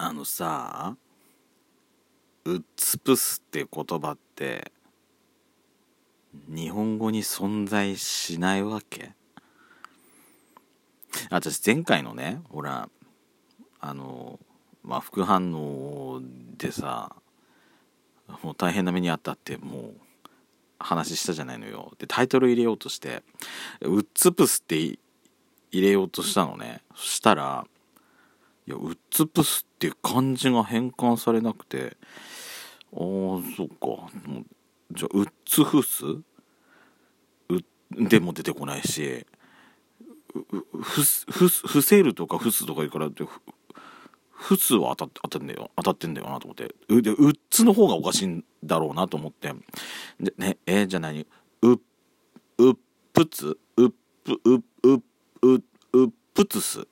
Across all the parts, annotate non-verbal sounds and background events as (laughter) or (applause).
あのさうっつぷすって言葉って日本語に存在しないわけ？私前回のねほらあのまあ副反応でさもう大変な目にあったってもう話したじゃないのよ。でタイトル入れようとして「うっつぷす」って入れようとしたのね。そしたらいやうっつぷすっていう漢字が変換されなくて。ああそっか。じゃあうっつふす？うでも出てこないし。ふふふせるとかふすとか言うからってふつは当た当たんだよ。当たってんだよなと思って。うでうっつの方がおかしいんだろうなと思って。でねえー、じゃあ何？ううっぷつ？うっぷううううっぷつす？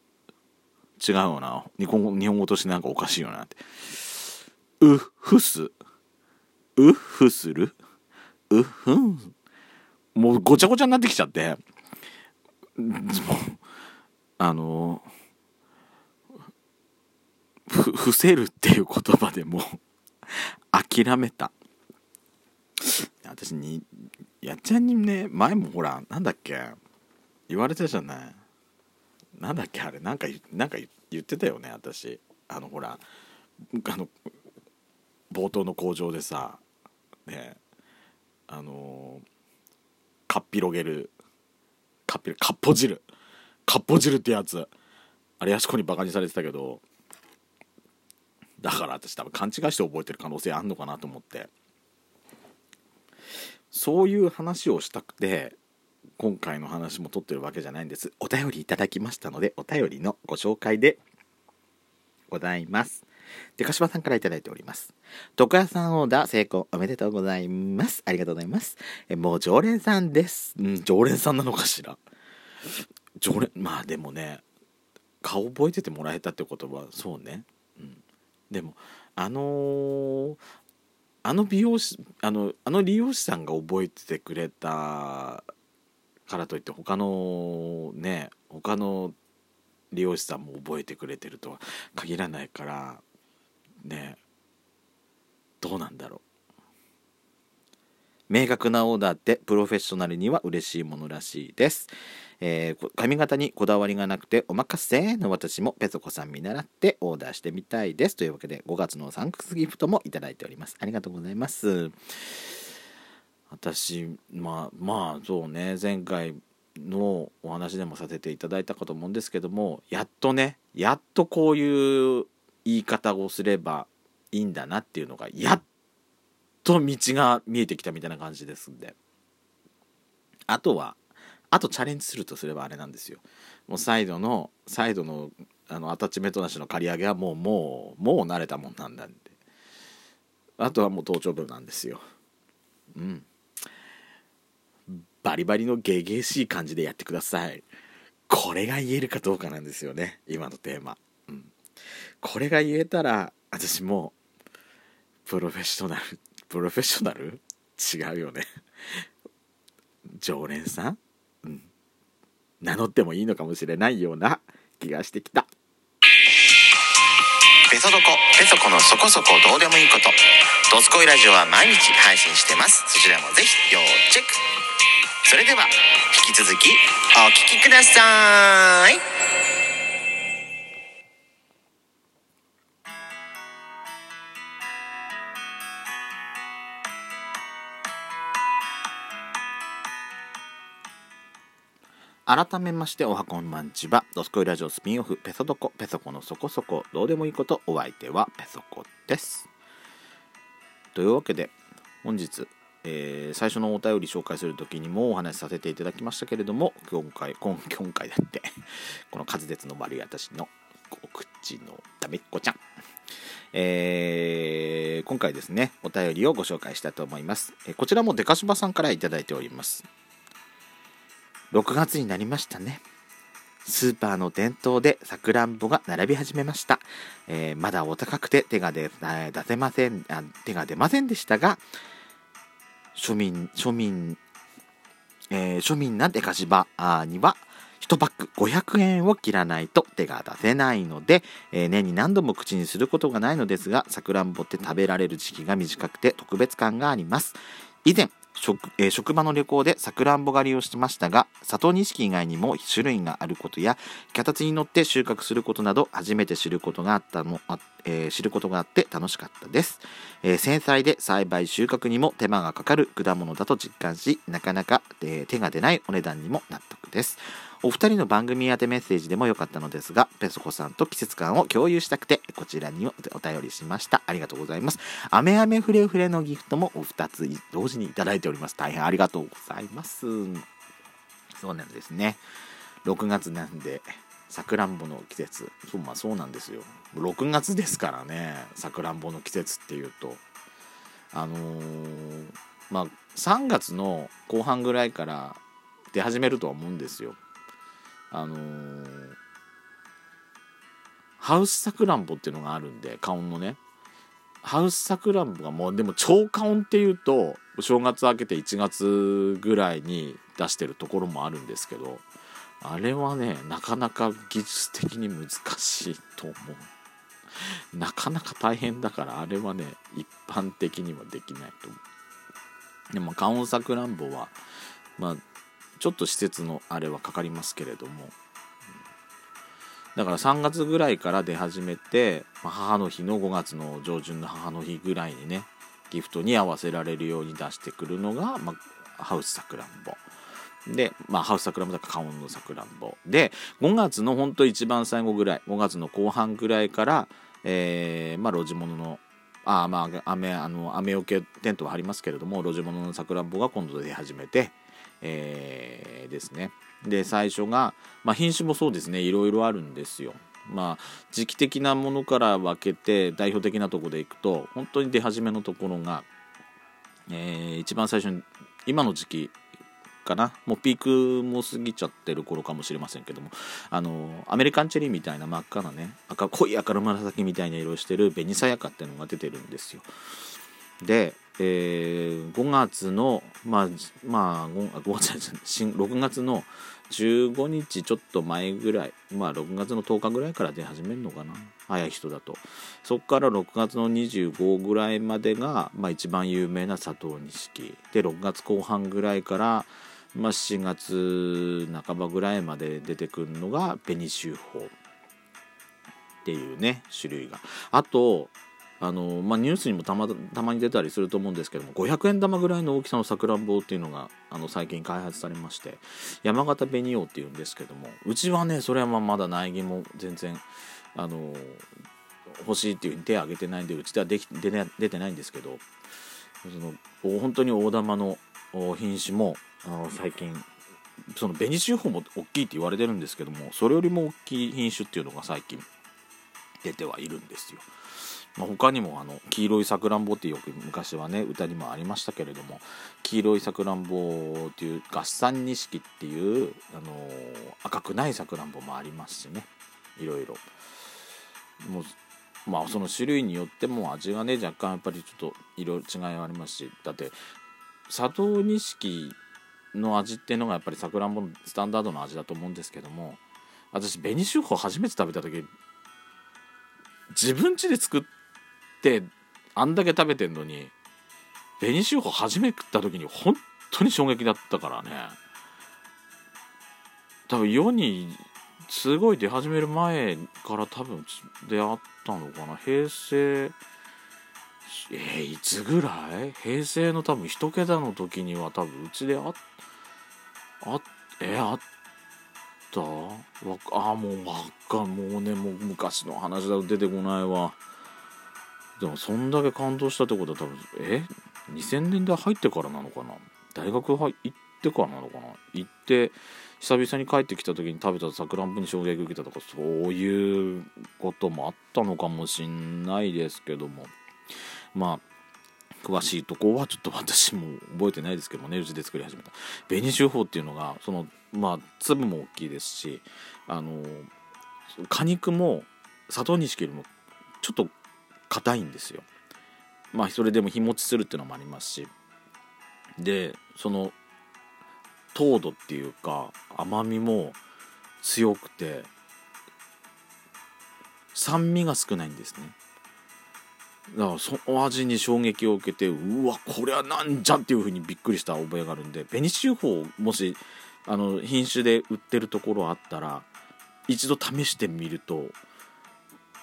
違うよな。日本語日本語としてなんかおかしいよなって。うふす。うふする？うふん。もうごちゃごちゃになってきちゃって。あのふ伏せるっていう言葉でもう諦めた。私にやっちゃんにね前もほらなんだっけ？言われたじゃない。なんだっけあれなんかなんか言ってたよね私。あのほらあの冒頭の工場でさねあのかっぴろげるかっぴかっぽ汁。かっぽ汁ってやつ。あれやしこにバカにされてたけどだから私多分勘違いして覚えてる可能性あんのかなと思って。そういう話をしたくて今回の話も撮ってるわけじゃないんです。お便りいただきましたのでお便りのご紹介でございます。でかしばさんから頂いております。床屋さんオーダー成功おめでとうございます。ありがとうございます。えもう常連さんです。うん常連さんなのかしら？常連まあでもね顔覚えててもらえたってことはそうね。うん。でもあのー、あの美容師あのあの理容師さんが覚えててくれたからといって他のね他の理容師さんも覚えてくれてるとは限らないからねどうなんだろう。明確なオーダーってプロフェッショナルには嬉しいものらしいです、えー、髪型にこだわりがなくてお任せの私もペソコさん見習ってオーダーしてみたいです。というわけで5月のサンクスギフトもいただいております。ありがとうございます。私まあまあそうね前回のお話でもさせていただいたかと思うんですけどもやっとねやっとこういう言い方をすればいいんだなっていうのがやっと道が見えてきたみたいな感じですんで。あとはあとチャレンジするとすればあれなんですよ。もうサイドのサイドのあのアタッチメントなしの刈り上げはもうもうもう慣れたもんなんだんであとはもう頭頂部なんですよ。うん。バリバリのゲゲしい感じでやってください。これが言えるかどうかなんですよね今のテーマ、うん、これが言えたら私もプロフェッショナルプロフェッショナル？違うよね。常連さん、うん、名乗ってもいいのかもしれないような気がしてきた。ペソドコペソコのそこそこどうでもいいこと。ドスコイラジオは毎日配信してます。そちらもぜひ要チェック。それでは引き続きお聴きください。改めましておはこんばんちは。ドスコイラジオスピンオフペソドコペソコのそこそこ。どうでもいいことお相手はペソコです。というわけで本日えー、最初のお便り紹介する時にもお話しさせていただきましたけれども今回今今回だって (laughs) この滑舌の悪い私のお口のためっこちゃん。えー、今回ですねお便りをご紹介したいと思います、え、こちらもデカシバさんから頂いております。6月になりましたね。スーパーの店頭でさくらんぼが並び始めました、えー、まだお高くて手が出出せませんあ手が出ませんでしたが庶民、庶民、えー、庶民なデカシバには1パック500円を切らないと手が出せないので、えー、年に何度も口にすることがないのですがさくらんぼって食べられる時期が短くて特別感があります。以前職,、えー、職場の旅行でさくらんぼ狩りをしてましたが佐藤錦以外にも種類があることや脚立に乗って収穫することなど初めて知ることがあったのあ、えー、知ることがあって楽しかったです、えー、繊細で栽培収穫にも手間がかかる果物だと実感しなかなか、え手が出ないお値段にも納得ですお二人の番組宛てメッセージでもよかったのですが、ペソコさんと季節感を共有したくて、こちらにお便りしました。ありがとうございます。アメアメフレフレのギフトもお二つ同時にいただいております。大変ありがとうございます。そうなんですね。6月なんで、さくらんぼの季節。そう、まあそうなんですよ。6月ですからね、さくらんぼの季節っていうと。あのー、まあ3月の後半ぐらいから出始めるとは思うんですよ。あのー、ハウスさくらんぼっていうのがあるんで花音のね。ハウスさくらんぼがもうでも超花音っていうとお正月明けて1月ぐらいに出してるところもあるんですけどあれはねなかなか技術的に難しいと思う。なかなか大変だからあれはね一般的にはできないと思う。でも花音さくらんぼはまあちょっと施設のあれはかかりますけれども。だから3月ぐらいから出始めて、まあ、母の日の5月の上旬の母の日ぐらいにねギフトに合わせられるように出してくるのが、まあ、ハウスさくらんぼ。で、まあ、ハウスさくらんぼだからカウンのさくらんぼ。で5月のほんと一番最後ぐらい5月の後半ぐらいから、えー、まあ路地物のあまあ雨あの雨よけテントは張りますけれども路地物のさくらんぼが今度出始めてえー、ですね。で最初が、まあ、品種もそうですねいろいろあるんですよ。まあ時期的なものから分けて代表的なとこでいくと本当に出始めのところが、えー、一番最初に今の時期かな？もうピークも過ぎちゃってる頃かもしれませんけどもあのアメリカンチェリーみたいな真っ赤なね赤濃い赤の紫みたいな色してる紅さやかっていうのが出てるんですよ。でえー、5月のまあまあ 5, 5月6月の15日ちょっと前ぐらいまあ6月の10日ぐらいから出始めるのかな。早い人だと。そこから6月の25ぐらいまでが、まあ、一番有名な佐藤錦。で6月後半ぐらいから、まあ、7月半ばぐらいまで出てくるのが紅秀峰っていうね種類が。あとあのまあ、ニュースにもたまたまに出たりすると思うんですけども500円玉ぐらいの大きさのさくらんぼっていうのがあの最近開発されまして山形紅王っていうんですけどもうちはねそれはまだ苗木も全然あの欲しいっていうふうに手を挙げてないんでうちではでき出出てないんですけどその本当に大玉の品種もあの最近その紅秀峰も大きいって言われてるんですけどもそれよりも大きい品種っていうのが最近出てはいるんですよ。まあ、他にもあの黄色いさくらんぼってよく昔はね歌にもありましたけれども黄色いさくらんぼっていう合算錦っていう、あのー、赤くないさくらんぼもありますしねいろいろもうまあその種類によっても味がね若干やっぱりちょっといろいろ違いはありますしだって佐藤錦の味っていうのがやっぱりさくらんぼのスタンダードの味だと思うんですけども私紅秀峰初めて食べた時自分家で作ってあんだけ食べてんのに紅秀峰初め食った時に本当に衝撃だったからね。多分世にすごい出始める前から多分出会ったのかな。平成えー、いつぐらい？平成の多分一桁の時には多分うちでああえー、あった？わあもうわかもうねもう昔の話だと出てこないわ。でもそんだけ感動したってことは多分え？2000年で入ってからなのかな？大学入ってからなのかな？行って久々に帰ってきた時に食べたさくらんぼに衝撃受けたとかそういうこともあったのかもしんないですけども。まあ詳しいとこはちょっと私も覚えてないですけどもね。うちで作り始めた。紅秀峰っていうのがそのまあ粒も大きいですしあの果肉も砂糖錦よりもちょっと硬いんですよ。まあそれでも日持ちするっていうのもありますし。でその糖度っていうか甘みも強くて酸味が少ないんですね。だからその味に衝撃を受けてうわこれはなんじゃっていう風にびっくりした覚えがあるんで紅秀峰もしあの品種で売ってるところあったら一度試してみると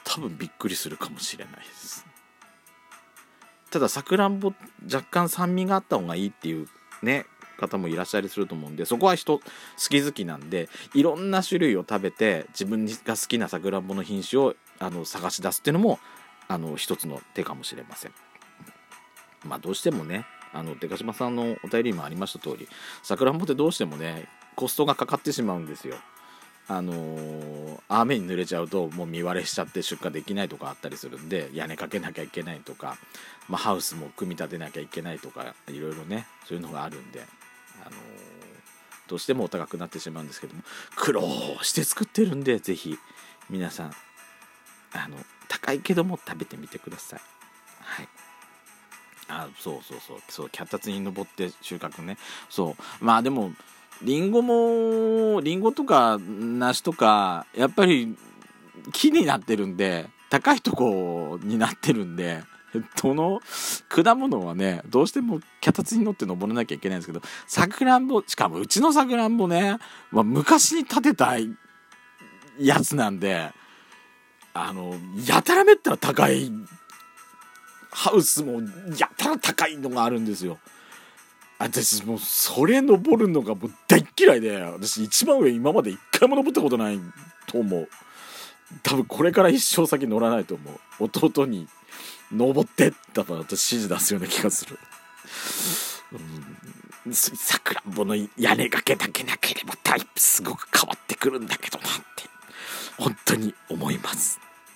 多分びっくりするかもしれないです。たださくらんぼ若干酸味があった方がいいっていうね方もいらっしゃりすると思うんでそこは人好き好きなんでいろんな種類を食べて自分が好きなさくらんぼの品種をあの探し出すっていうのもあの一つの手かもしれません。まあどうしてもねあのデカ島さんのお便りにもありました通りさくらんぼってどうしてもねコストがかかってしまうんですよあのー雨に濡れちゃうともう実割れしちゃって出荷できないとかあったりするんで屋根かけなきゃいけないとか、まあ、ハウスも組み立てなきゃいけないとかいろいろねそういうのがあるんで、あのーどうしてもお高くなってしまうんですけども苦労して作ってるんでぜひ皆さんあの高いけども食べてみてくださ。いあそうそうそう。そう脚立に登って収穫ね。そう。まあでもりんごもりんごとか梨とかやっぱり木になってるんで高いとこになってるんでどの果物はねどうしても脚立に乗って登らなきゃいけないんですけどさくらんぼしかもうちのさくらんぼね、まあ、昔に建てたやつなんであのやたらめったら高いハウスもやたら高いのがあるんですよ。私もうそれ登るのがもう大嫌いで私一番上今まで一回も登ったことないと思う。多分これから一生先乗らないと思う。弟に登ってだから私指示出すような気がする。うん。さくらんぼの屋根がけだけなければタイプすごく変わってくるんだけどなって本当に思います。